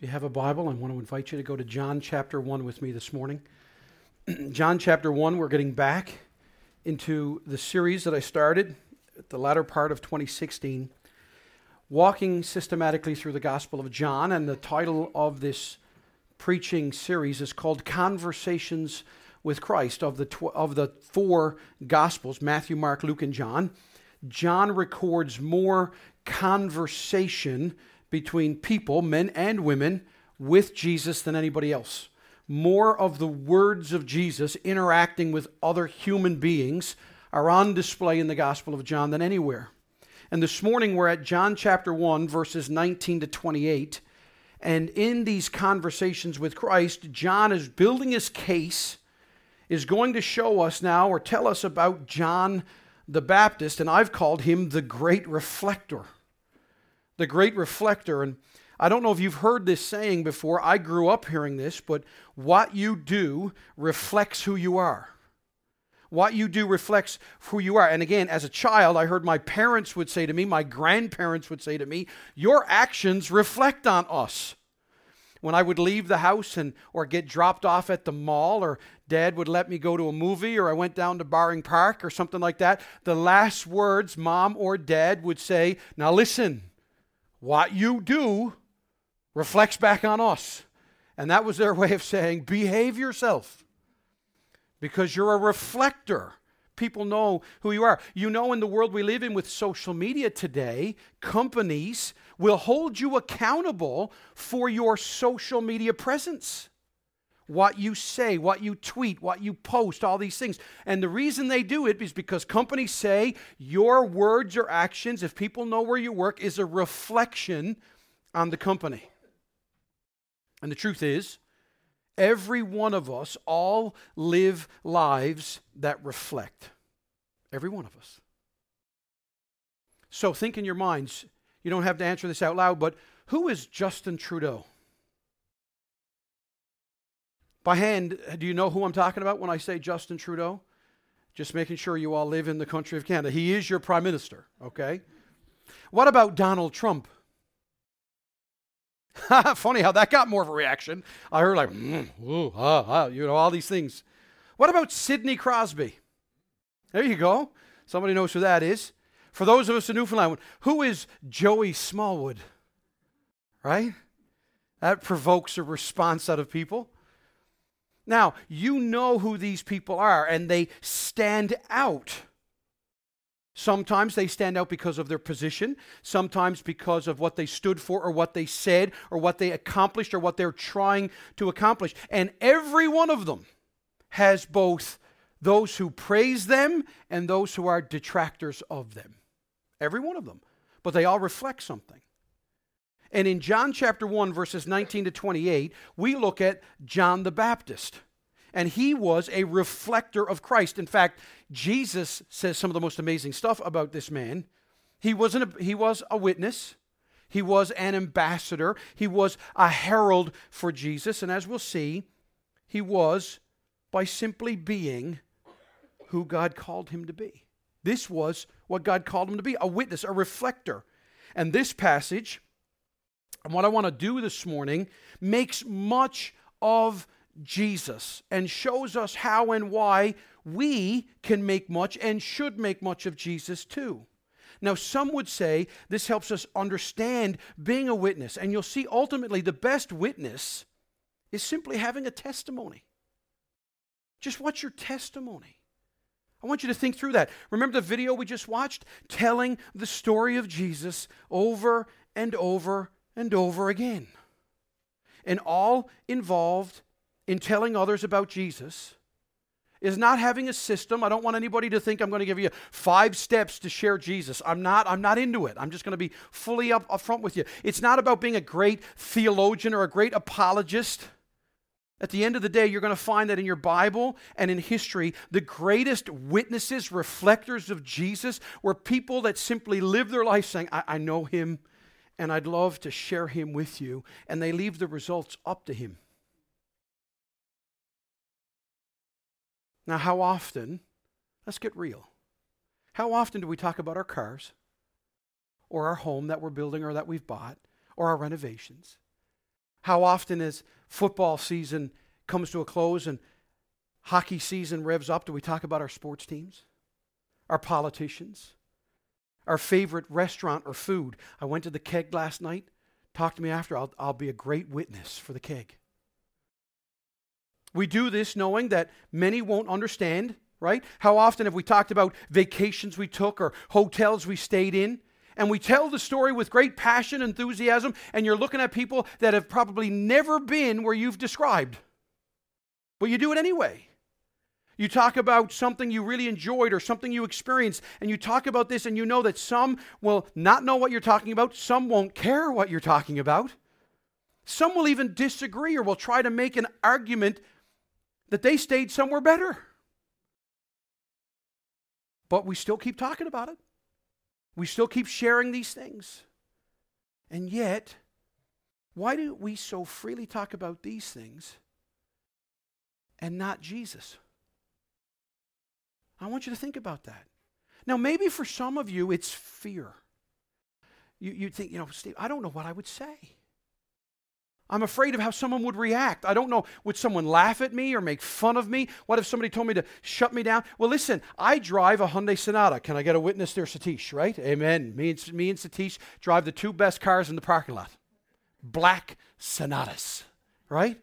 If you have a Bible, I want to invite you to go to John chapter 1 with me this morning. John chapter 1, we're getting back into the series that I started at the latter part of 2016, walking systematically through the Gospel of John. And the title of this preaching series is called Conversations with Christ. Of the, tw- of the four Gospels Matthew, Mark, Luke, and John, John records more conversation between people, men and women, with Jesus than anybody else. More of the words of Jesus interacting with other human beings are on display in the Gospel of John than anywhere. And this morning we're at John chapter 1, verses 19 to 28. And in these conversations with Christ, John is building his case, is going to show us now or tell us about John the Baptist, and I've called him the great reflector the great reflector. And I don't know if you've heard this saying before. I grew up hearing this, but what you do reflects who you are. What you do reflects who you are. And again, as a child, I heard my parents would say to me, my grandparents would say to me, Your actions reflect on us. When I would leave the house and or get dropped off at the mall, or dad would let me go to a movie, or I went down to Bowring Park or something like that, the last words mom or dad would say, Now listen, what you do reflects back on us. And that was their way of saying, behave yourself because you're a reflector. People know who you are. You know, in the world we live in with social media today, companies will hold you accountable for your social media presence what you say, what you tweet, what you post, all these things. And the reason they do it is because companies say your words or actions, if people know where you work, is a reflection on the company. And the truth is, every one of us all live lives that reflect. Every one of us. So think in your minds, you don't have to answer this out loud, but who is Justin Trudeau? By hand, do you know who I'm talking about when I say Justin Trudeau? Just making sure you all live in the country of Canada. He is your prime minister, okay? What about Donald Trump? Funny how that got more of a reaction. I heard like, mm, ooh, ah, ah, you know, all these things. What about Sidney Crosby? There you go. Somebody knows who that is. For those of us in Newfoundland, who is Joey Smallwood? Right? That provokes a response out of people. Now, you know who these people are, and they stand out. Sometimes they stand out because of their position, sometimes because of what they stood for, or what they said, or what they accomplished, or what they're trying to accomplish. And every one of them has both those who praise them and those who are detractors of them. Every one of them. But they all reflect something. And in John chapter 1, verses 19 to 28, we look at John the Baptist. And he was a reflector of Christ. In fact, Jesus says some of the most amazing stuff about this man. He, wasn't a, he was a witness, he was an ambassador, he was a herald for Jesus. And as we'll see, he was by simply being who God called him to be. This was what God called him to be a witness, a reflector. And this passage and what I want to do this morning makes much of Jesus and shows us how and why we can make much and should make much of Jesus too. Now, some would say this helps us understand being a witness. And you'll see ultimately the best witness is simply having a testimony. Just what's your testimony? I want you to think through that. Remember the video we just watched? Telling the story of Jesus over and over and over again. And all involved in telling others about Jesus is not having a system. I don't want anybody to think I'm going to give you five steps to share Jesus. I'm not, I'm not into it. I'm just going to be fully up, up front with you. It's not about being a great theologian or a great apologist. At the end of the day, you're going to find that in your Bible and in history, the greatest witnesses, reflectors of Jesus, were people that simply lived their life saying, I, I know him and I'd love to share him with you. And they leave the results up to him. Now, how often, let's get real. How often do we talk about our cars or our home that we're building or that we've bought or our renovations? How often, as football season comes to a close and hockey season revs up, do we talk about our sports teams, our politicians, our favorite restaurant or food? I went to the keg last night. Talk to me after. I'll, I'll be a great witness for the keg. We do this knowing that many won't understand, right? How often have we talked about vacations we took or hotels we stayed in? And we tell the story with great passion, enthusiasm, and you're looking at people that have probably never been where you've described. But you do it anyway. You talk about something you really enjoyed or something you experienced, and you talk about this, and you know that some will not know what you're talking about, some won't care what you're talking about. Some will even disagree or will try to make an argument that they stayed somewhere better. But we still keep talking about it. We still keep sharing these things. And yet, why do we so freely talk about these things and not Jesus? I want you to think about that. Now, maybe for some of you, it's fear. You, you think, you know, Steve, I don't know what I would say. I'm afraid of how someone would react. I don't know, would someone laugh at me or make fun of me? What if somebody told me to shut me down? Well, listen, I drive a Hyundai Sonata. Can I get a witness there, Satish, right? Amen. Me and, me and Satish drive the two best cars in the parking lot black Sonatas, right?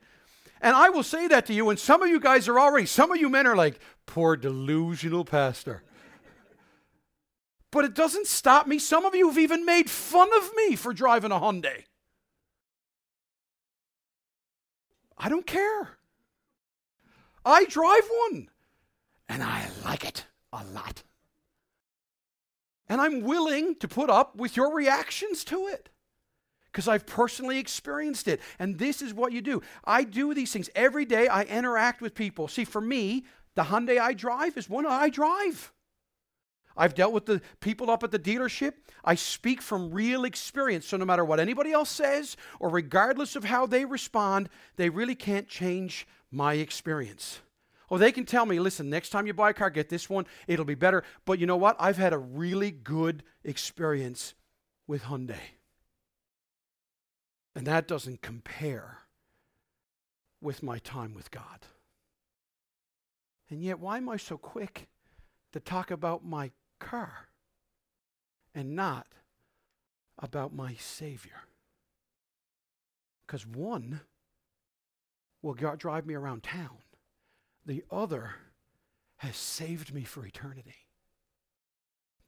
And I will say that to you, and some of you guys are already, some of you men are like, poor delusional pastor. But it doesn't stop me. Some of you have even made fun of me for driving a Hyundai. I don't care. I drive one and I like it a lot. And I'm willing to put up with your reactions to it because I've personally experienced it. And this is what you do. I do these things every day. I interact with people. See, for me, the Hyundai I drive is one I drive. I've dealt with the people up at the dealership. I speak from real experience. So no matter what anybody else says, or regardless of how they respond, they really can't change my experience. Oh, they can tell me, listen, next time you buy a car, get this one, it'll be better. But you know what? I've had a really good experience with Hyundai. And that doesn't compare with my time with God. And yet, why am I so quick to talk about my car and not about my Savior. Because one will drive me around town, the other has saved me for eternity.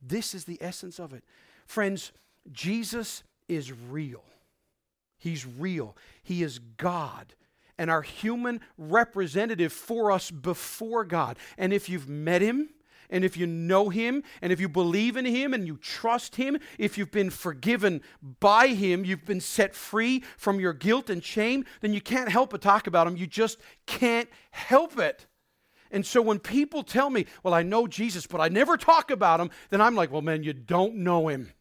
This is the essence of it. Friends, Jesus is real. He's real. He is God and our human representative for us before God. And if you've met him, and if you know Him, and if you believe in Him and you trust Him, if you've been forgiven by Him, you've been set free from your guilt and shame, then you can't help but talk about Him. You just can't help it. And so when people tell me, well, I know Jesus, but I never talk about Him, then I'm like, well, man, you don't know Him.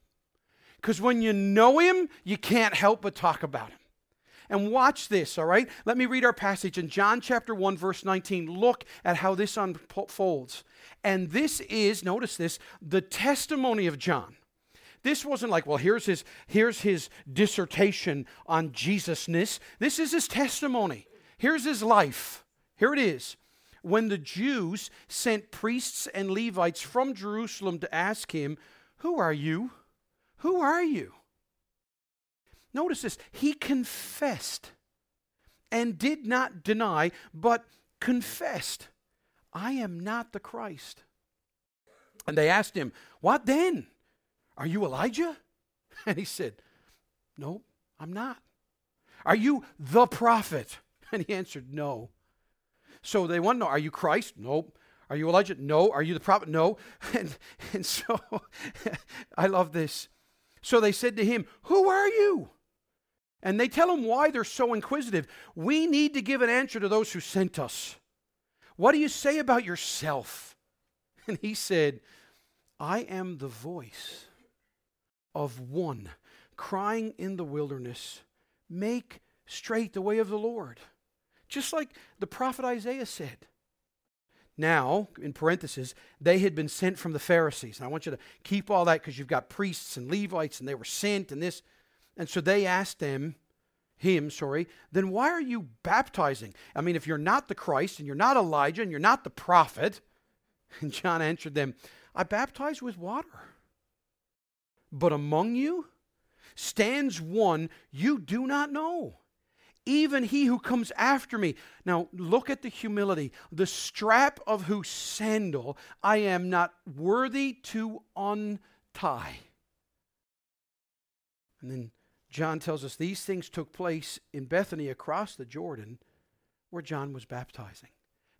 Because when you know Him, you can't help but talk about Him. And watch this, all right? Let me read our passage in John chapter 1, verse 19. Look at how this unfolds. And this is, notice this, the testimony of John. This wasn't like, well, here's his, here's his dissertation on Jesusness. This is his testimony. Here's his life. Here it is. When the Jews sent priests and Levites from Jerusalem to ask him, Who are you? Who are you? Notice this. He confessed and did not deny, but confessed. I am not the Christ. And they asked him, What then? Are you Elijah? And he said, No, I'm not. Are you the prophet? And he answered, No. So they want to know, Are you Christ? Nope. Are you Elijah? No. Are you the prophet? No. And, and so I love this. So they said to him, Who are you? And they tell him why they're so inquisitive. We need to give an answer to those who sent us. What do you say about yourself? And he said, I am the voice of one crying in the wilderness, Make straight the way of the Lord. Just like the prophet Isaiah said. Now, in parentheses, they had been sent from the Pharisees. And I want you to keep all that because you've got priests and Levites and they were sent and this. And so they asked them, him, sorry, then why are you baptizing? I mean, if you're not the Christ and you're not Elijah and you're not the prophet. And John answered them, I baptize with water. But among you stands one you do not know, even he who comes after me. Now, look at the humility. The strap of whose sandal I am not worthy to untie. And then John tells us these things took place in Bethany across the Jordan where John was baptizing.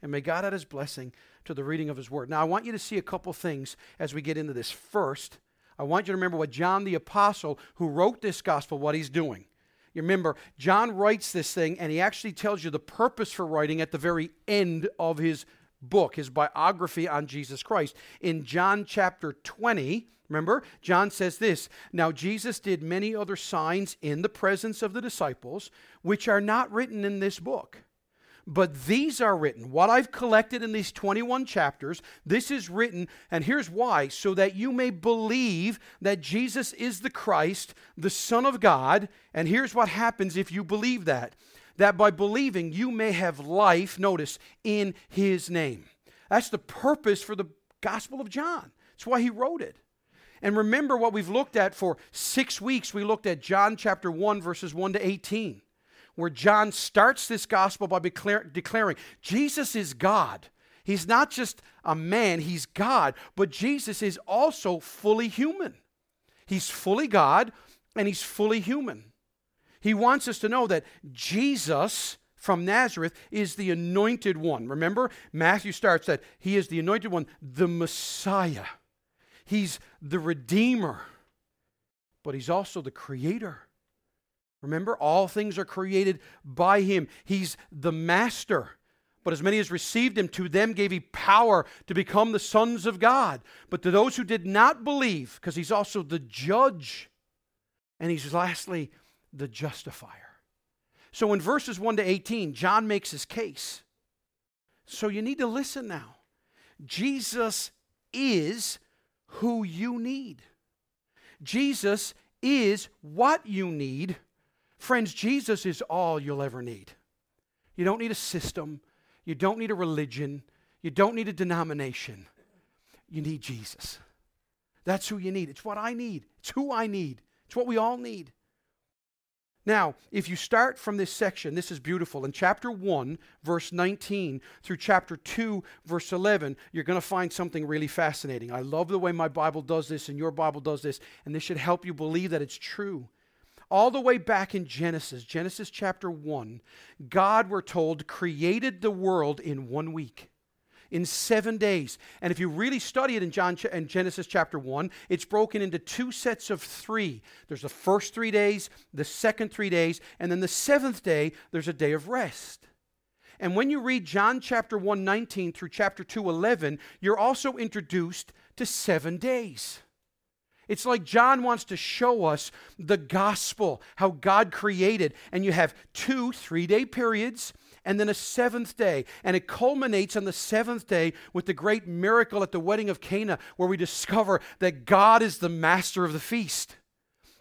And may God add his blessing to the reading of his word. Now, I want you to see a couple things as we get into this. First, I want you to remember what John the Apostle, who wrote this gospel, what he's doing. You remember, John writes this thing, and he actually tells you the purpose for writing at the very end of his book, his biography on Jesus Christ. In John chapter 20, remember, John says this Now Jesus did many other signs in the presence of the disciples, which are not written in this book. But these are written. What I've collected in these 21 chapters, this is written, and here's why so that you may believe that Jesus is the Christ, the Son of God. And here's what happens if you believe that that by believing you may have life, notice, in his name. That's the purpose for the Gospel of John. That's why he wrote it. And remember what we've looked at for six weeks. We looked at John chapter 1, verses 1 to 18, where John starts this gospel by declare, declaring Jesus is God. He's not just a man, he's God, but Jesus is also fully human. He's fully God and he's fully human. He wants us to know that Jesus from Nazareth is the anointed one. Remember, Matthew starts that he is the anointed one, the Messiah. He's the Redeemer, but he's also the Creator. Remember, all things are created by him. He's the Master. But as many as received him, to them gave he power to become the sons of God. But to those who did not believe, because he's also the judge. And he's lastly the justifier. So in verses 1 to 18, John makes his case. So you need to listen now. Jesus is who you need. Jesus is what you need. Friends, Jesus is all you'll ever need. You don't need a system, you don't need a religion, you don't need a denomination. You need Jesus. That's who you need. It's what I need, it's who I need, it's what we all need. Now, if you start from this section, this is beautiful. In chapter 1, verse 19 through chapter 2, verse 11, you're going to find something really fascinating. I love the way my Bible does this and your Bible does this, and this should help you believe that it's true. All the way back in Genesis, Genesis chapter 1, God, we're told, created the world in one week in seven days. And if you really study it in John in Genesis chapter 1, it's broken into two sets of three. There's the first three days, the second three days, and then the seventh day, there's a day of rest. And when you read John chapter 1, 19 through chapter 2, 11, you're also introduced to seven days. It's like John wants to show us the gospel, how God created. And you have two three day periods and then a seventh day. And it culminates on the seventh day with the great miracle at the wedding of Cana, where we discover that God is the master of the feast.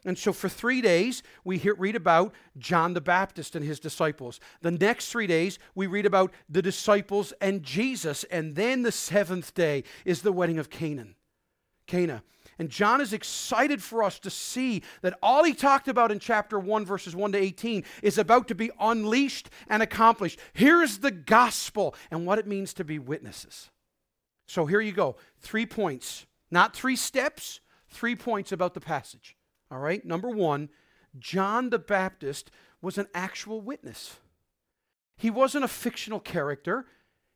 And so for three days, we hear, read about John the Baptist and his disciples. The next three days, we read about the disciples and Jesus. And then the seventh day is the wedding of Canaan. Cana. And John is excited for us to see that all he talked about in chapter 1, verses 1 to 18, is about to be unleashed and accomplished. Here's the gospel and what it means to be witnesses. So here you go. Three points, not three steps, three points about the passage. All right? Number one, John the Baptist was an actual witness. He wasn't a fictional character.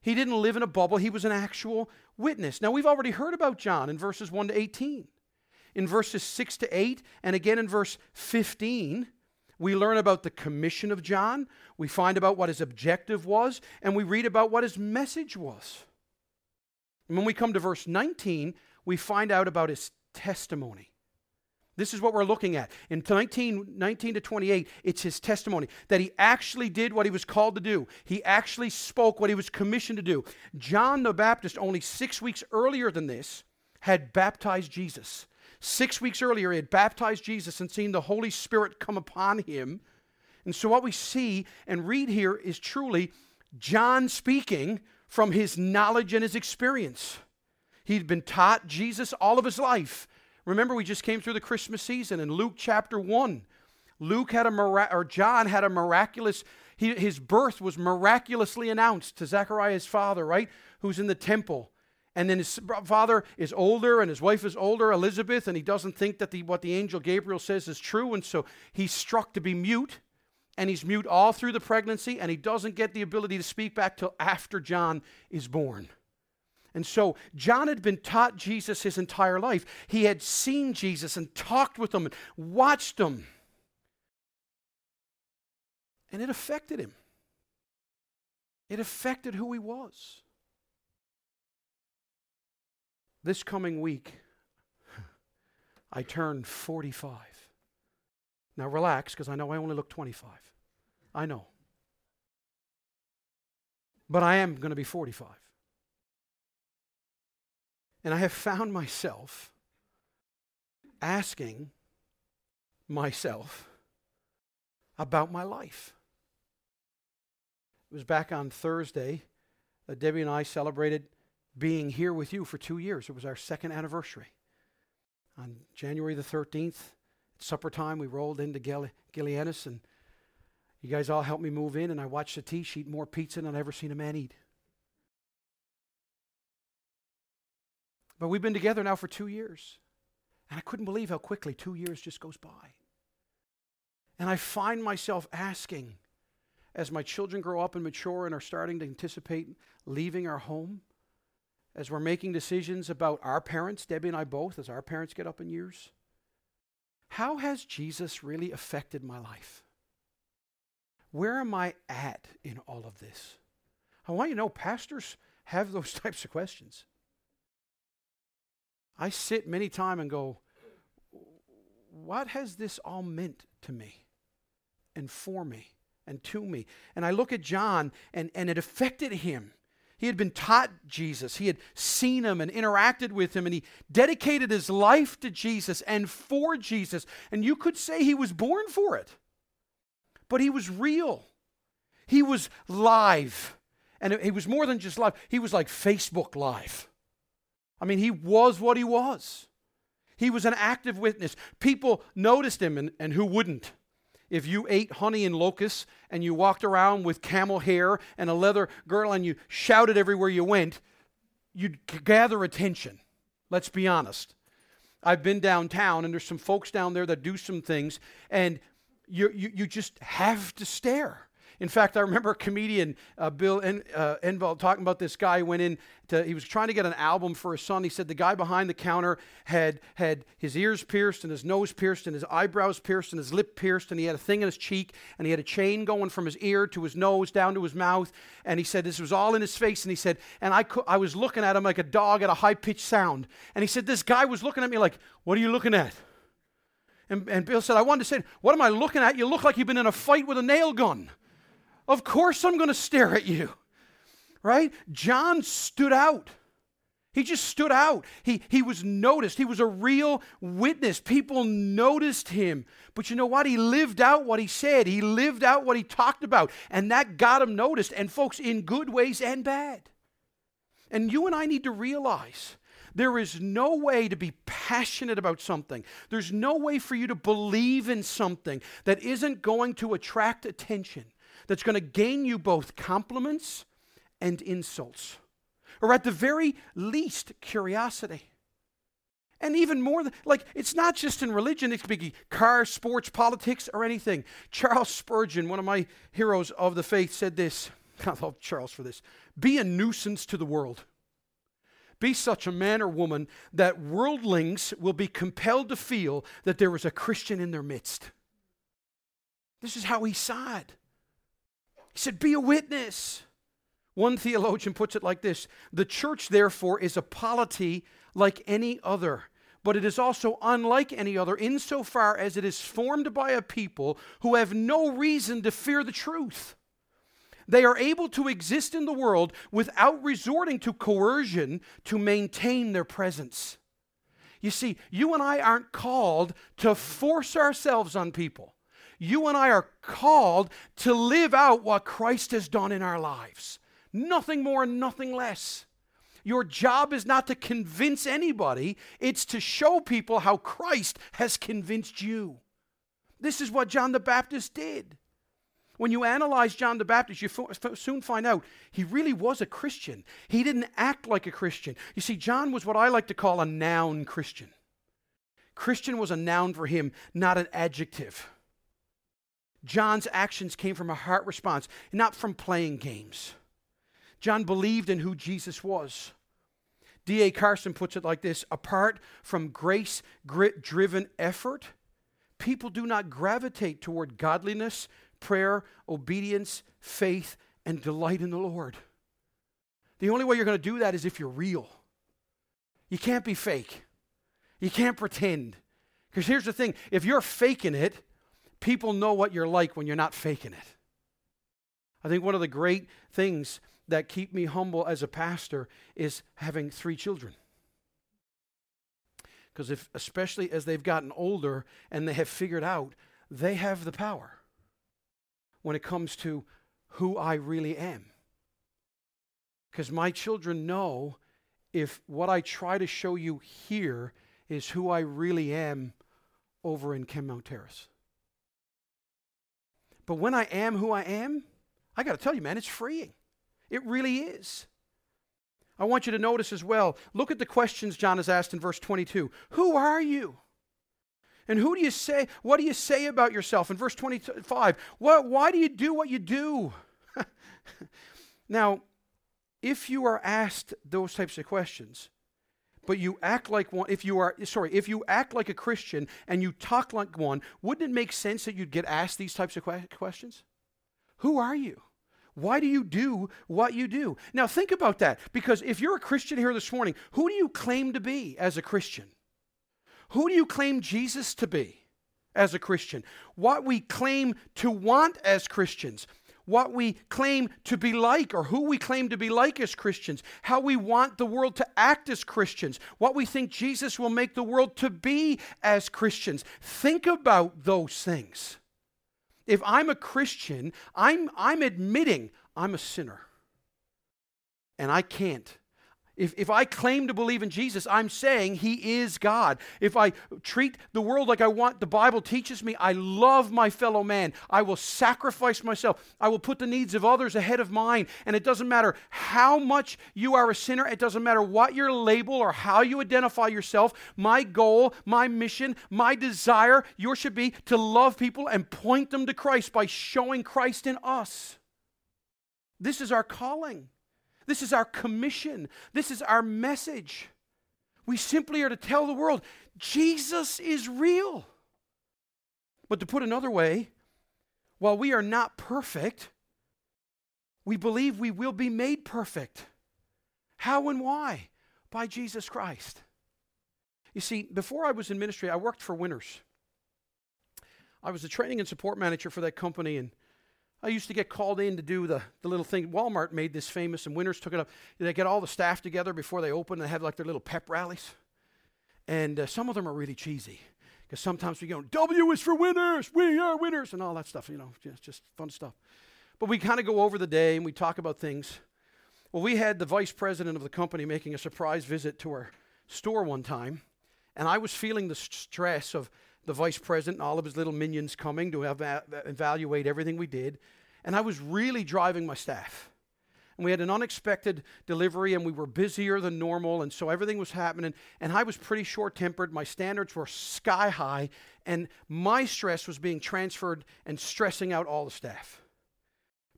He didn't live in a bubble. He was an actual witness. Now, we've already heard about John in verses 1 to 18. In verses 6 to 8, and again in verse 15, we learn about the commission of John. We find about what his objective was, and we read about what his message was. And when we come to verse 19, we find out about his testimony. This is what we're looking at. In 19, 19 to 28, it's his testimony that he actually did what he was called to do. He actually spoke what he was commissioned to do. John the Baptist, only six weeks earlier than this, had baptized Jesus. Six weeks earlier, he had baptized Jesus and seen the Holy Spirit come upon him. And so, what we see and read here is truly John speaking from his knowledge and his experience. He'd been taught Jesus all of his life. Remember, we just came through the Christmas season in Luke chapter 1. Luke had a mira- or John had a miraculous he, his birth was miraculously announced to Zechariah's father, right? Who's in the temple. And then his father is older and his wife is older, Elizabeth, and he doesn't think that the, what the angel Gabriel says is true. And so he's struck to be mute. And he's mute all through the pregnancy, and he doesn't get the ability to speak back till after John is born. And so John had been taught Jesus his entire life. He had seen Jesus and talked with him and watched him. And it affected him. It affected who he was. This coming week, I turn 45. Now relax, because I know I only look 25. I know. But I am going to be 45. And I have found myself asking myself about my life. It was back on Thursday that Debbie and I celebrated being here with you for two years. It was our second anniversary. On January the 13th, at supper time, we rolled into Gil- and you guys all helped me move in, and I watched Satish eat more pizza than I've ever seen a man eat. But we've been together now for two years, and I couldn't believe how quickly two years just goes by. And I find myself asking, as my children grow up and mature and are starting to anticipate leaving our home, as we're making decisions about our parents, Debbie and I both, as our parents get up in years, how has Jesus really affected my life? Where am I at in all of this? I want you to know pastors have those types of questions. I sit many time and go, what has this all meant to me and for me and to me? And I look at John and, and it affected him. He had been taught Jesus. He had seen him and interacted with him, and he dedicated his life to Jesus and for Jesus. And you could say he was born for it. But he was real, he was live. And he was more than just live, he was like Facebook Live. I mean, he was what he was. He was an active witness. People noticed him, and, and who wouldn't? if you ate honey and locusts and you walked around with camel hair and a leather girdle and you shouted everywhere you went, you'd gather attention. Let's be honest. I've been downtown and there's some folks down there that do some things and you, you, you just have to stare. In fact, I remember a comedian, uh, Bill en- uh, talking about this guy went in to, he was trying to get an album for his son. He said the guy behind the counter had, had his ears pierced and his nose pierced and his eyebrows pierced and his lip pierced and he had a thing in his cheek and he had a chain going from his ear to his nose down to his mouth. And he said this was all in his face. And he said, and I, co- I was looking at him like a dog at a high pitched sound. And he said, this guy was looking at me like, what are you looking at? And, and Bill said, I wanted to say, what am I looking at? You look like you've been in a fight with a nail gun. Of course I'm going to stare at you. Right? John stood out. He just stood out. He, he was noticed. He was a real witness. People noticed him. But you know what? He lived out what he said. He lived out what he talked about. And that got him noticed. And folks, in good ways and bad. And you and I need to realize there is no way to be passionate about something. There's no way for you to believe in something that isn't going to attract attention that's going to gain you both compliments and insults, or at the very least, curiosity. And even more than, like, it's not just in religion, it could be car, sports, politics, or anything. Charles Spurgeon, one of my heroes of the faith, said this. I love Charles for this. Be a nuisance to the world. Be such a man or woman that worldlings will be compelled to feel that there is a Christian in their midst. This is how he saw it. He said, Be a witness. One theologian puts it like this The church, therefore, is a polity like any other, but it is also unlike any other insofar as it is formed by a people who have no reason to fear the truth. They are able to exist in the world without resorting to coercion to maintain their presence. You see, you and I aren't called to force ourselves on people. You and I are called to live out what Christ has done in our lives. Nothing more and nothing less. Your job is not to convince anybody, it's to show people how Christ has convinced you. This is what John the Baptist did. When you analyze John the Baptist, you f- soon find out he really was a Christian. He didn't act like a Christian. You see, John was what I like to call a noun Christian. Christian was a noun for him, not an adjective. John's actions came from a heart response, not from playing games. John believed in who Jesus was. D.A. Carson puts it like this apart from grace grit driven effort, people do not gravitate toward godliness, prayer, obedience, faith, and delight in the Lord. The only way you're going to do that is if you're real. You can't be fake. You can't pretend. Because here's the thing if you're faking it, people know what you're like when you're not faking it. I think one of the great things that keep me humble as a pastor is having three children. Because if especially as they've gotten older and they have figured out they have the power when it comes to who I really am. Because my children know if what I try to show you here is who I really am over in Kenmount Terrace. But when I am who I am, I got to tell you, man, it's freeing. It really is. I want you to notice as well look at the questions John has asked in verse 22. Who are you? And who do you say, what do you say about yourself? In verse 25, what, why do you do what you do? now, if you are asked those types of questions, but you act like one, if you are, sorry, if you act like a Christian and you talk like one, wouldn't it make sense that you'd get asked these types of questions? Who are you? Why do you do what you do? Now, think about that because if you're a Christian here this morning, who do you claim to be as a Christian? Who do you claim Jesus to be as a Christian? What we claim to want as Christians, what we claim to be like, or who we claim to be like as Christians, how we want the world to act as Christians, what we think Jesus will make the world to be as Christians. Think about those things. If I'm a Christian, I'm, I'm admitting I'm a sinner. And I can't if, if I claim to believe in Jesus, I'm saying He is God. If I treat the world like I want, the Bible teaches me, I love my fellow man. I will sacrifice myself. I will put the needs of others ahead of mine. And it doesn't matter how much you are a sinner, it doesn't matter what your label or how you identify yourself. My goal, my mission, my desire, yours should be to love people and point them to Christ by showing Christ in us. This is our calling. This is our commission. This is our message. We simply are to tell the world Jesus is real. But to put another way, while we are not perfect, we believe we will be made perfect. How and why? By Jesus Christ. You see, before I was in ministry, I worked for Winners. I was the training and support manager for that company, and I used to get called in to do the, the little thing. Walmart made this famous, and Winners took it up. They get all the staff together before they open and have like their little pep rallies. And uh, some of them are really cheesy because sometimes we go, W is for winners, we are winners, and all that stuff, you know, just, just fun stuff. But we kind of go over the day and we talk about things. Well, we had the vice president of the company making a surprise visit to our store one time, and I was feeling the stress of the vice president and all of his little minions coming to uh, evaluate everything we did. And I was really driving my staff. And we had an unexpected delivery and we were busier than normal. And so everything was happening. And I was pretty short tempered. My standards were sky high. And my stress was being transferred and stressing out all the staff.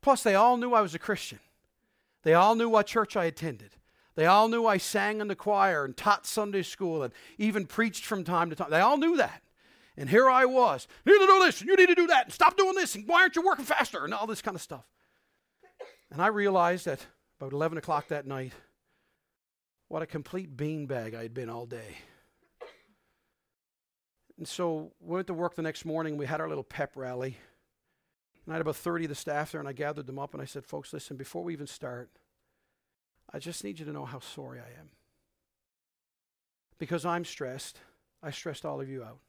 Plus, they all knew I was a Christian. They all knew what church I attended. They all knew I sang in the choir and taught Sunday school and even preached from time to time. They all knew that. And here I was. You need to do this, and you need to do that, and stop doing this, and why aren't you working faster, and all this kind of stuff. And I realized that about 11 o'clock that night, what a complete beanbag I had been all day. And so we went to work the next morning. We had our little pep rally. And I had about 30 of the staff there, and I gathered them up and I said, Folks, listen, before we even start, I just need you to know how sorry I am. Because I'm stressed, I stressed all of you out.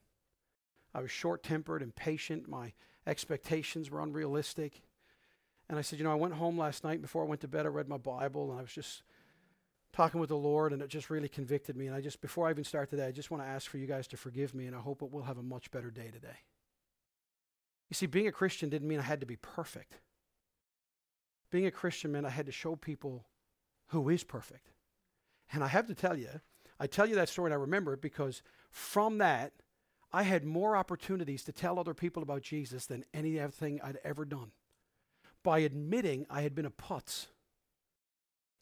I was short tempered, and impatient. My expectations were unrealistic. And I said, You know, I went home last night. Before I went to bed, I read my Bible and I was just talking with the Lord, and it just really convicted me. And I just, before I even start today, I just want to ask for you guys to forgive me, and I hope we'll have a much better day today. You see, being a Christian didn't mean I had to be perfect. Being a Christian meant I had to show people who is perfect. And I have to tell you, I tell you that story and I remember it because from that, I had more opportunities to tell other people about Jesus than anything I'd ever done. By admitting I had been a putz,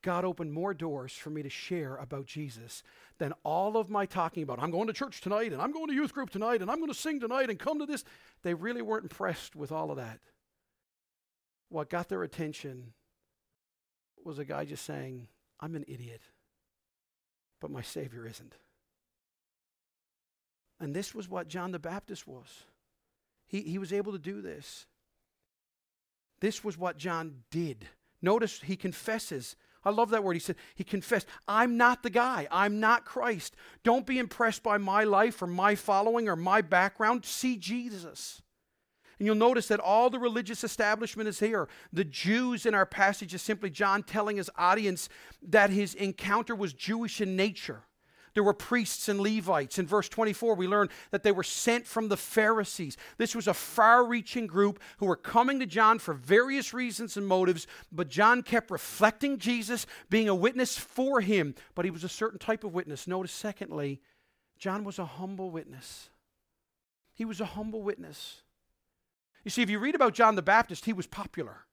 God opened more doors for me to share about Jesus than all of my talking about. I'm going to church tonight and I'm going to youth group tonight and I'm going to sing tonight and come to this. They really weren't impressed with all of that. What got their attention was a guy just saying, I'm an idiot, but my Savior isn't. And this was what John the Baptist was. He, he was able to do this. This was what John did. Notice he confesses. I love that word. He said, He confessed, I'm not the guy. I'm not Christ. Don't be impressed by my life or my following or my background. See Jesus. And you'll notice that all the religious establishment is here. The Jews in our passage is simply John telling his audience that his encounter was Jewish in nature. There were priests and Levites. In verse 24, we learn that they were sent from the Pharisees. This was a far reaching group who were coming to John for various reasons and motives, but John kept reflecting Jesus, being a witness for him. But he was a certain type of witness. Notice, secondly, John was a humble witness. He was a humble witness. You see, if you read about John the Baptist, he was popular.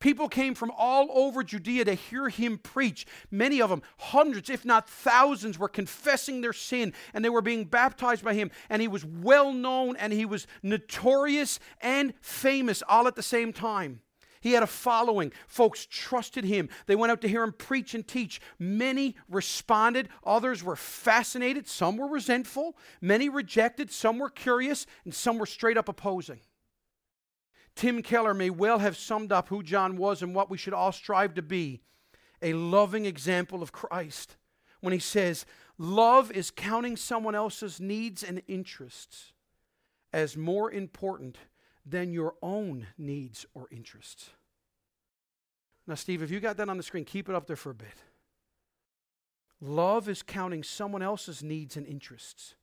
People came from all over Judea to hear him preach. Many of them, hundreds, if not thousands, were confessing their sin and they were being baptized by him. And he was well known and he was notorious and famous all at the same time. He had a following. Folks trusted him. They went out to hear him preach and teach. Many responded, others were fascinated, some were resentful, many rejected, some were curious, and some were straight up opposing. Tim Keller may well have summed up who John was and what we should all strive to be a loving example of Christ when he says, Love is counting someone else's needs and interests as more important than your own needs or interests. Now, Steve, if you got that on the screen, keep it up there for a bit. Love is counting someone else's needs and interests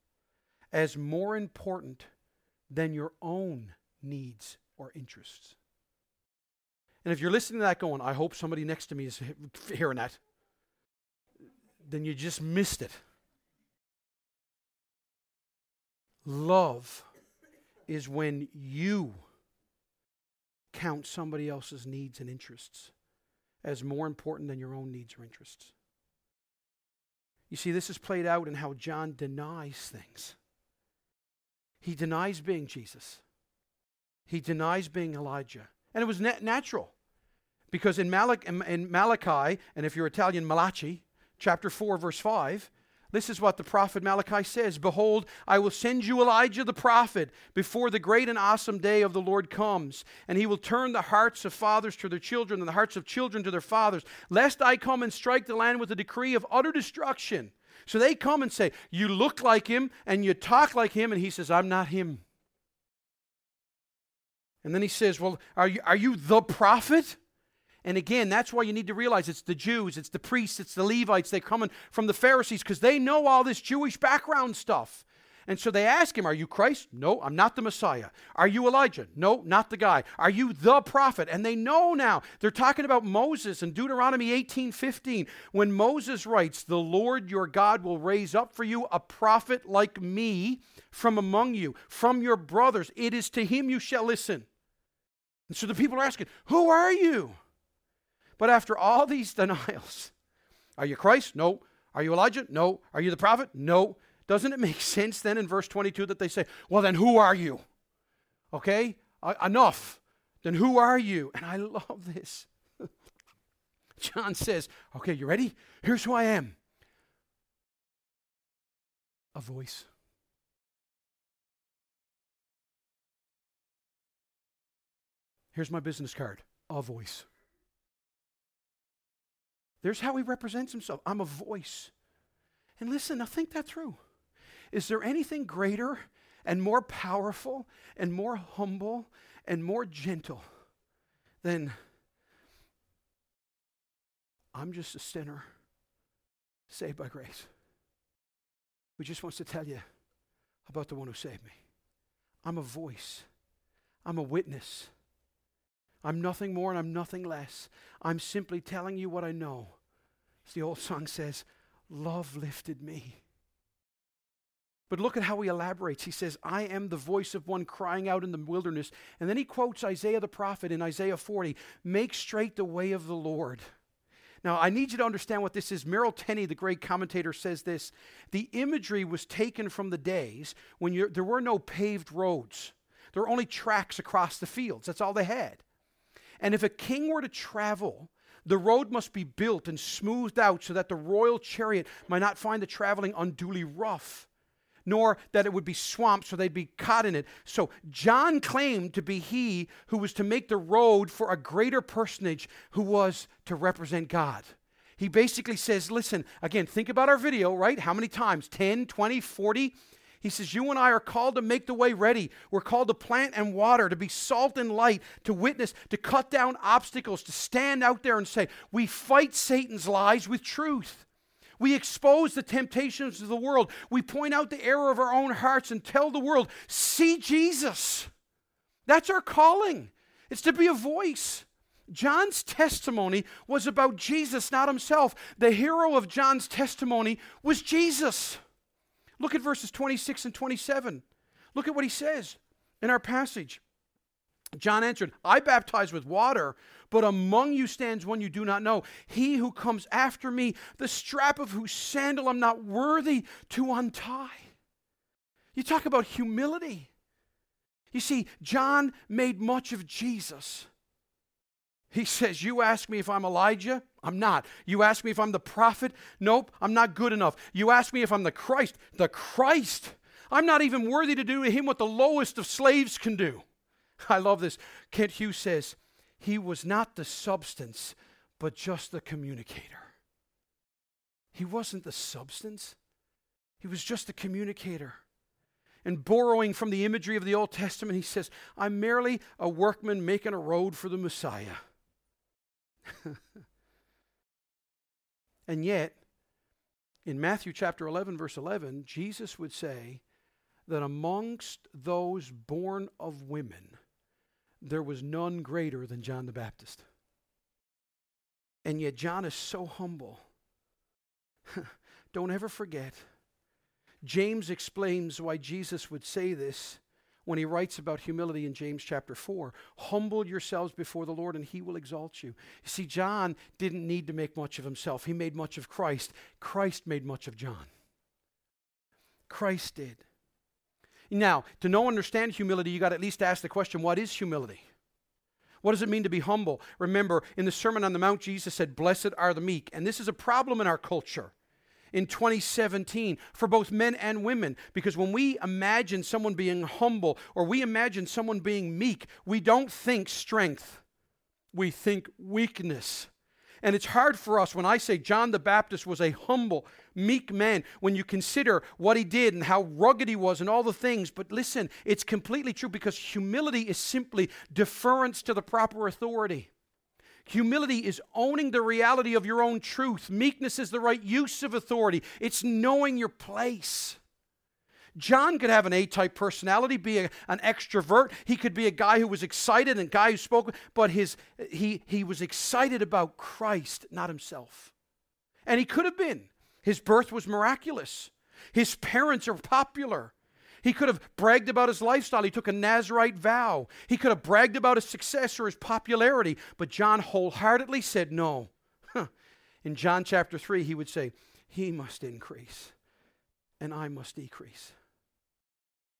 as more important than your own needs or interests. And if you're listening to that going, I hope somebody next to me is hearing that, then you just missed it. Love is when you count somebody else's needs and interests as more important than your own needs or interests. You see, this is played out in how John denies things. He denies being Jesus. He denies being Elijah. And it was na- natural because in, Malach- in Malachi, and if you're Italian, Malachi, chapter 4, verse 5, this is what the prophet Malachi says Behold, I will send you Elijah the prophet before the great and awesome day of the Lord comes. And he will turn the hearts of fathers to their children and the hearts of children to their fathers, lest I come and strike the land with a decree of utter destruction. So they come and say, You look like him and you talk like him. And he says, I'm not him. And then he says, Well, are you, are you the prophet? And again, that's why you need to realize it's the Jews, it's the priests, it's the Levites. They're coming from the Pharisees because they know all this Jewish background stuff. And so they ask him, Are you Christ? No, I'm not the Messiah. Are you Elijah? No, not the guy. Are you the prophet? And they know now. They're talking about Moses in Deuteronomy 18 15. When Moses writes, The Lord your God will raise up for you a prophet like me from among you, from your brothers. It is to him you shall listen. And so the people are asking, Who are you? But after all these denials, are you Christ? No. Are you Elijah? No. Are you the prophet? No. Doesn't it make sense then in verse 22 that they say, Well, then who are you? Okay? Uh, enough. Then who are you? And I love this. John says, Okay, you ready? Here's who I am a voice. Here's my business card a voice. There's how he represents himself. I'm a voice. And listen, now think that through. Is there anything greater and more powerful and more humble and more gentle than I'm just a sinner saved by grace. Who just wants to tell you about the one who saved me. I'm a voice, I'm a witness. I'm nothing more and I'm nothing less. I'm simply telling you what I know. As the old song says, love lifted me. But look at how he elaborates. He says, I am the voice of one crying out in the wilderness. And then he quotes Isaiah the prophet in Isaiah 40 Make straight the way of the Lord. Now, I need you to understand what this is. Merrill Tenney, the great commentator, says this The imagery was taken from the days when there were no paved roads, there were only tracks across the fields. That's all they had. And if a king were to travel, the road must be built and smoothed out so that the royal chariot might not find the traveling unduly rough, nor that it would be swamped so they'd be caught in it. So John claimed to be he who was to make the road for a greater personage who was to represent God. He basically says, listen, again, think about our video, right? How many times? 10, 20, 40? He says, You and I are called to make the way ready. We're called to plant and water, to be salt and light, to witness, to cut down obstacles, to stand out there and say, We fight Satan's lies with truth. We expose the temptations of the world. We point out the error of our own hearts and tell the world, See Jesus. That's our calling. It's to be a voice. John's testimony was about Jesus, not himself. The hero of John's testimony was Jesus. Look at verses 26 and 27. Look at what he says in our passage. John answered, I baptize with water, but among you stands one you do not know. He who comes after me, the strap of whose sandal I'm not worthy to untie. You talk about humility. You see, John made much of Jesus. He says, You ask me if I'm Elijah? I'm not. You ask me if I'm the prophet? Nope, I'm not good enough. You ask me if I'm the Christ? The Christ? I'm not even worthy to do to him what the lowest of slaves can do. I love this. Kent Hughes says, He was not the substance, but just the communicator. He wasn't the substance, he was just the communicator. And borrowing from the imagery of the Old Testament, he says, I'm merely a workman making a road for the Messiah. and yet, in Matthew chapter 11, verse 11, Jesus would say that amongst those born of women, there was none greater than John the Baptist. And yet, John is so humble. Don't ever forget. James explains why Jesus would say this when he writes about humility in James chapter 4. Humble yourselves before the Lord, and he will exalt you. You see, John didn't need to make much of himself, he made much of Christ. Christ made much of John. Christ did. Now, to know understand humility, you got to at least ask the question what is humility? What does it mean to be humble? Remember, in the Sermon on the Mount, Jesus said, Blessed are the meek. And this is a problem in our culture in 2017 for both men and women. Because when we imagine someone being humble or we imagine someone being meek, we don't think strength, we think weakness. And it's hard for us when I say John the Baptist was a humble, meek man, when you consider what he did and how rugged he was and all the things. But listen, it's completely true because humility is simply deference to the proper authority. Humility is owning the reality of your own truth. Meekness is the right use of authority, it's knowing your place. John could have an A type personality, be a, an extrovert. He could be a guy who was excited and a guy who spoke, but his, he, he was excited about Christ, not himself. And he could have been. His birth was miraculous. His parents are popular. He could have bragged about his lifestyle. He took a Nazarite vow. He could have bragged about his success or his popularity. But John wholeheartedly said no. In John chapter 3, he would say, He must increase and I must decrease.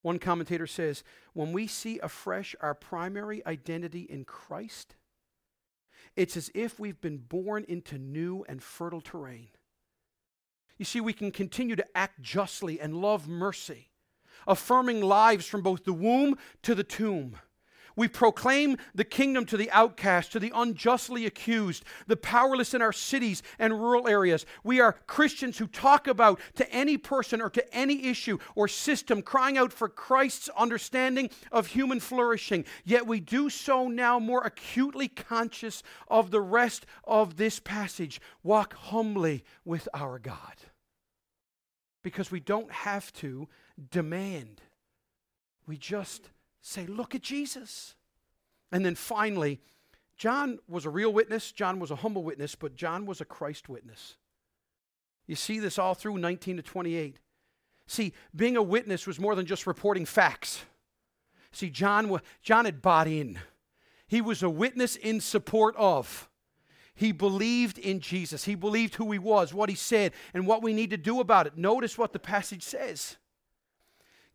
One commentator says, When we see afresh our primary identity in Christ, it's as if we've been born into new and fertile terrain. You see, we can continue to act justly and love mercy affirming lives from both the womb to the tomb. We proclaim the kingdom to the outcast, to the unjustly accused, the powerless in our cities and rural areas. We are Christians who talk about to any person or to any issue or system, crying out for Christ's understanding of human flourishing. Yet we do so now more acutely conscious of the rest of this passage. Walk humbly with our God. Because we don't have to demand, we just say, Look at Jesus. And then finally, John was a real witness, John was a humble witness, but John was a Christ witness. You see this all through 19 to 28. See, being a witness was more than just reporting facts. See, John, John had bought in. He was a witness in support of. He believed in Jesus. He believed who he was, what he said, and what we need to do about it. Notice what the passage says.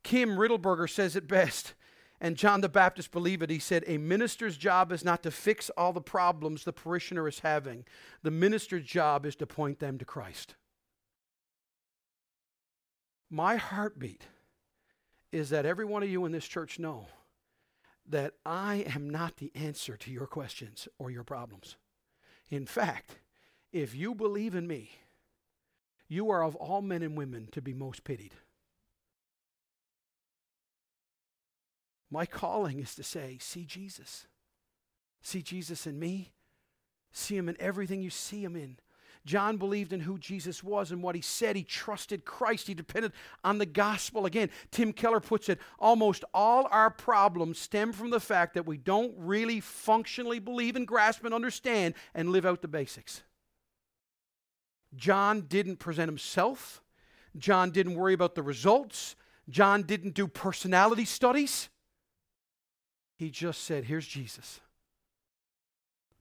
Kim Riddlebarger says it best and John the Baptist believed it. He said, A minister's job is not to fix all the problems the parishioner is having, the minister's job is to point them to Christ. My heartbeat is that every one of you in this church know that I am not the answer to your questions or your problems. In fact, if you believe in me, you are of all men and women to be most pitied. My calling is to say, see Jesus. See Jesus in me. See him in everything you see him in. John believed in who Jesus was and what he said. He trusted Christ. He depended on the gospel. Again, Tim Keller puts it almost all our problems stem from the fact that we don't really functionally believe and grasp and understand and live out the basics. John didn't present himself, John didn't worry about the results, John didn't do personality studies. He just said, Here's Jesus.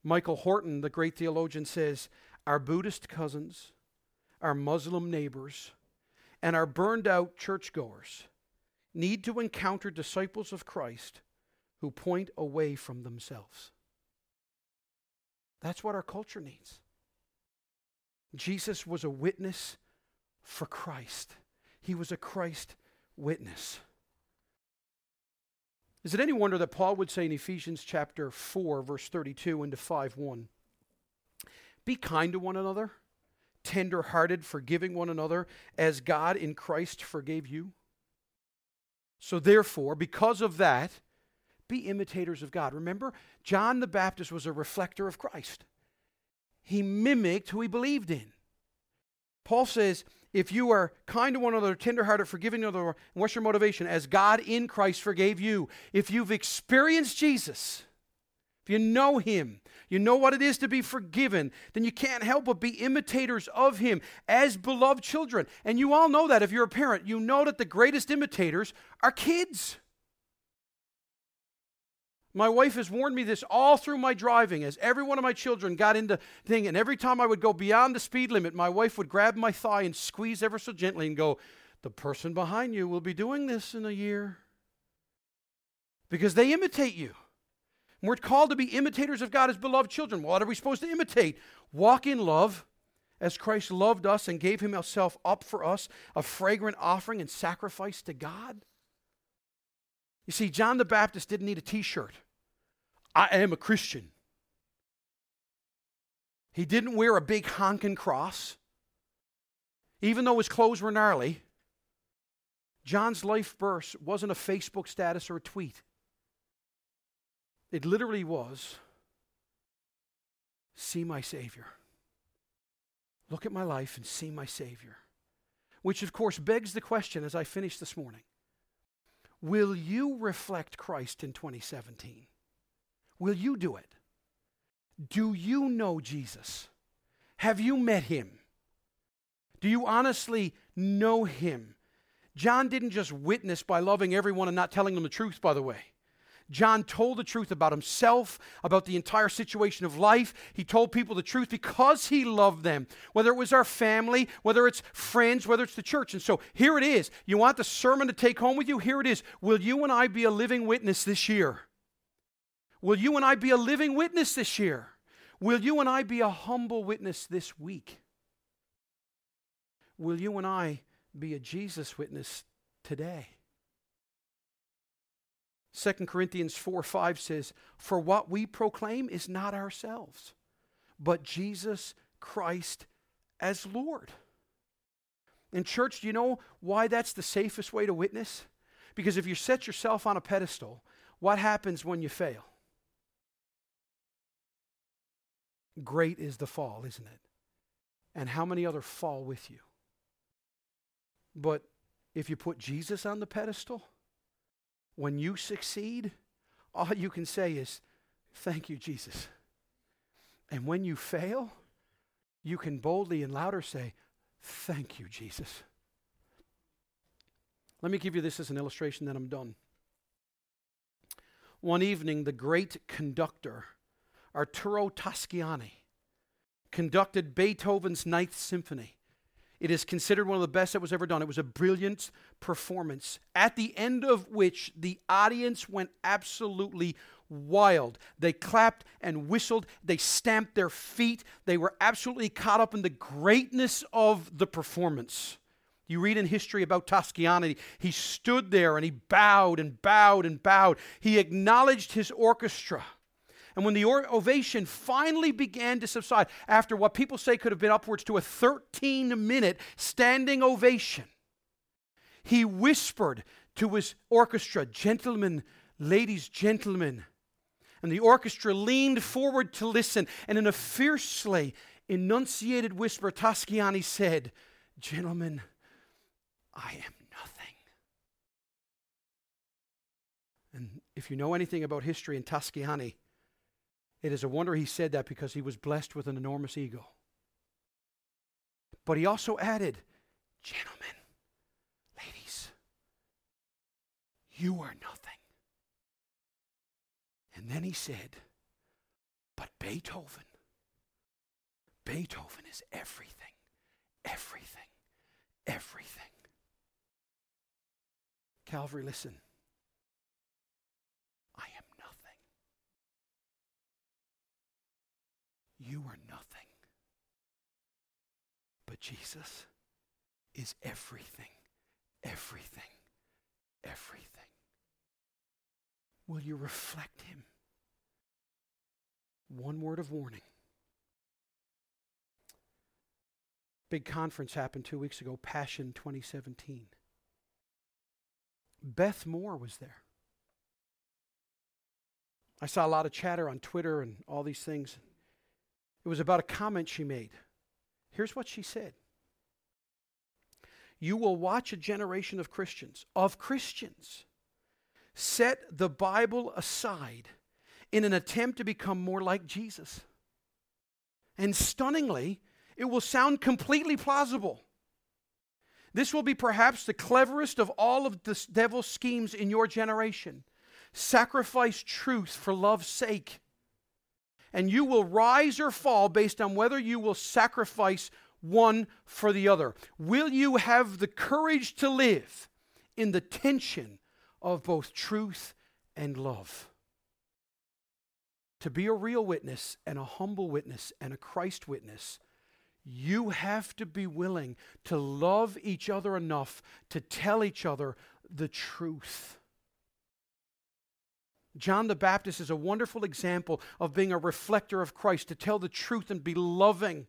Michael Horton, the great theologian, says, Our Buddhist cousins, our Muslim neighbors, and our burned out churchgoers need to encounter disciples of Christ who point away from themselves. That's what our culture needs. Jesus was a witness for Christ, he was a Christ witness. Is it any wonder that Paul would say in Ephesians chapter 4, verse 32 into 5 1, Be kind to one another, tender hearted, forgiving one another, as God in Christ forgave you? So, therefore, because of that, be imitators of God. Remember, John the Baptist was a reflector of Christ, he mimicked who he believed in. Paul says, if you are kind to one another, tenderhearted, forgiving one another, what's your motivation? As God in Christ forgave you. If you've experienced Jesus, if you know Him, you know what it is to be forgiven, then you can't help but be imitators of Him as beloved children. And you all know that if you're a parent, you know that the greatest imitators are kids. My wife has warned me this all through my driving as every one of my children got into thing and every time I would go beyond the speed limit my wife would grab my thigh and squeeze ever so gently and go the person behind you will be doing this in a year because they imitate you. And we're called to be imitators of God as beloved children. What are we supposed to imitate? Walk in love as Christ loved us and gave himself up for us, a fragrant offering and sacrifice to God. You see, John the Baptist didn't need a t shirt. I am a Christian. He didn't wear a big honking cross. Even though his clothes were gnarly, John's life verse wasn't a Facebook status or a tweet. It literally was see my Savior. Look at my life and see my Savior. Which, of course, begs the question as I finish this morning Will you reflect Christ in 2017? Will you do it? Do you know Jesus? Have you met him? Do you honestly know him? John didn't just witness by loving everyone and not telling them the truth, by the way. John told the truth about himself, about the entire situation of life. He told people the truth because he loved them, whether it was our family, whether it's friends, whether it's the church. And so here it is. You want the sermon to take home with you? Here it is. Will you and I be a living witness this year? Will you and I be a living witness this year? Will you and I be a humble witness this week? Will you and I be a Jesus witness today? 2 Corinthians 4 5 says, For what we proclaim is not ourselves, but Jesus Christ as Lord. In church, do you know why that's the safest way to witness? Because if you set yourself on a pedestal, what happens when you fail? Great is the fall, isn't it? And how many other fall with you? But if you put Jesus on the pedestal, when you succeed, all you can say is, Thank you, Jesus. And when you fail, you can boldly and louder say, Thank you, Jesus. Let me give you this as an illustration, then I'm done. One evening, the great conductor, Arturo Toscanini, conducted Beethoven's Ninth Symphony. It is considered one of the best that was ever done. It was a brilliant performance, at the end of which the audience went absolutely wild. They clapped and whistled, they stamped their feet, they were absolutely caught up in the greatness of the performance. You read in history about Toscanini, he stood there and he bowed and bowed and bowed. He acknowledged his orchestra. And when the ovation finally began to subside, after what people say could have been upwards to a 13 minute standing ovation, he whispered to his orchestra, Gentlemen, ladies, gentlemen. And the orchestra leaned forward to listen. And in a fiercely enunciated whisper, Toscanini said, Gentlemen, I am nothing. And if you know anything about history in Toscanini, it is a wonder he said that because he was blessed with an enormous ego. But he also added, Gentlemen, ladies, you are nothing. And then he said, But Beethoven, Beethoven is everything, everything, everything. Calvary, listen. You are nothing. But Jesus is everything, everything, everything. Will you reflect Him? One word of warning. Big conference happened two weeks ago, Passion 2017. Beth Moore was there. I saw a lot of chatter on Twitter and all these things. It was about a comment she made. Here's what she said You will watch a generation of Christians, of Christians, set the Bible aside in an attempt to become more like Jesus. And stunningly, it will sound completely plausible. This will be perhaps the cleverest of all of the devil's schemes in your generation. Sacrifice truth for love's sake and you will rise or fall based on whether you will sacrifice one for the other. Will you have the courage to live in the tension of both truth and love? To be a real witness and a humble witness and a Christ witness, you have to be willing to love each other enough to tell each other the truth. John the Baptist is a wonderful example of being a reflector of Christ, to tell the truth and be loving.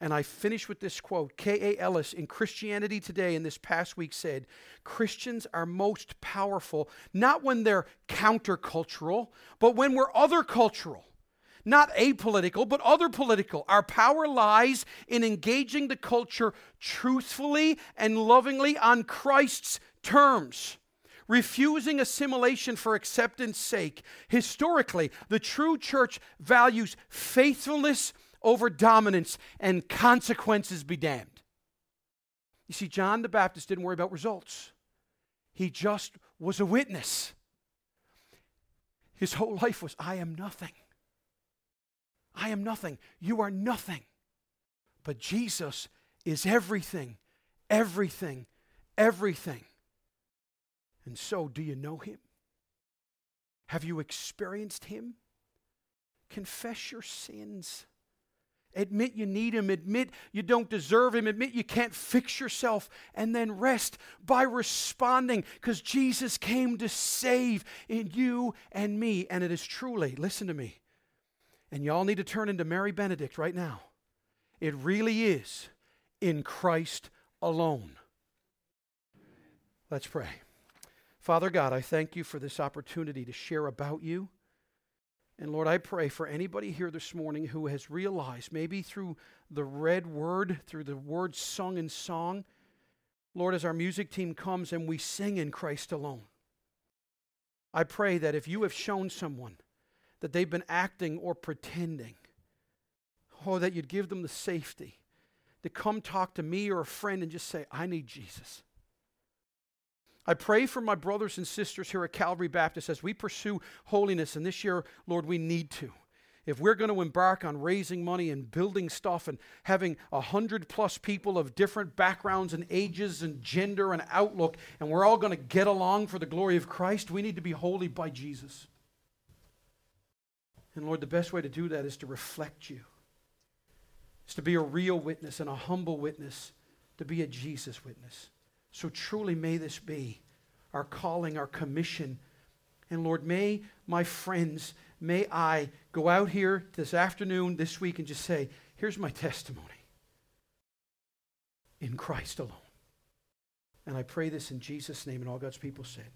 And I finish with this quote. K.A. Ellis in Christianity Today in this past week said Christians are most powerful not when they're countercultural, but when we're other cultural. Not apolitical, but other political. Our power lies in engaging the culture truthfully and lovingly on Christ's terms refusing assimilation for acceptance sake. Historically, the true church values faithfulness over dominance and consequences be damned. You see, John the Baptist didn't worry about results, he just was a witness. His whole life was, I am nothing. I am nothing. You are nothing. But Jesus is everything, everything, everything. And so, do you know him? Have you experienced him? Confess your sins. Admit you need Him. Admit you don't deserve Him. Admit you can't fix yourself. And then rest by responding because Jesus came to save in you and me. And it is truly, listen to me, and y'all need to turn into Mary Benedict right now. It really is in Christ alone. Let's pray. Father God, I thank you for this opportunity to share about you. And Lord, I pray for anybody here this morning who has realized, maybe through the read word, through the words sung in song, Lord, as our music team comes and we sing in Christ alone, I pray that if you have shown someone that they've been acting or pretending, oh, that you'd give them the safety to come talk to me or a friend and just say, I need Jesus. I pray for my brothers and sisters here at Calvary Baptist as we pursue holiness. And this year, Lord, we need to. If we're going to embark on raising money and building stuff and having a hundred plus people of different backgrounds and ages and gender and outlook, and we're all going to get along for the glory of Christ, we need to be holy by Jesus. And Lord, the best way to do that is to reflect you, is to be a real witness and a humble witness, to be a Jesus witness. So truly may this be our calling, our commission. And Lord, may my friends, may I go out here this afternoon, this week, and just say, here's my testimony in Christ alone. And I pray this in Jesus' name, and all God's people said.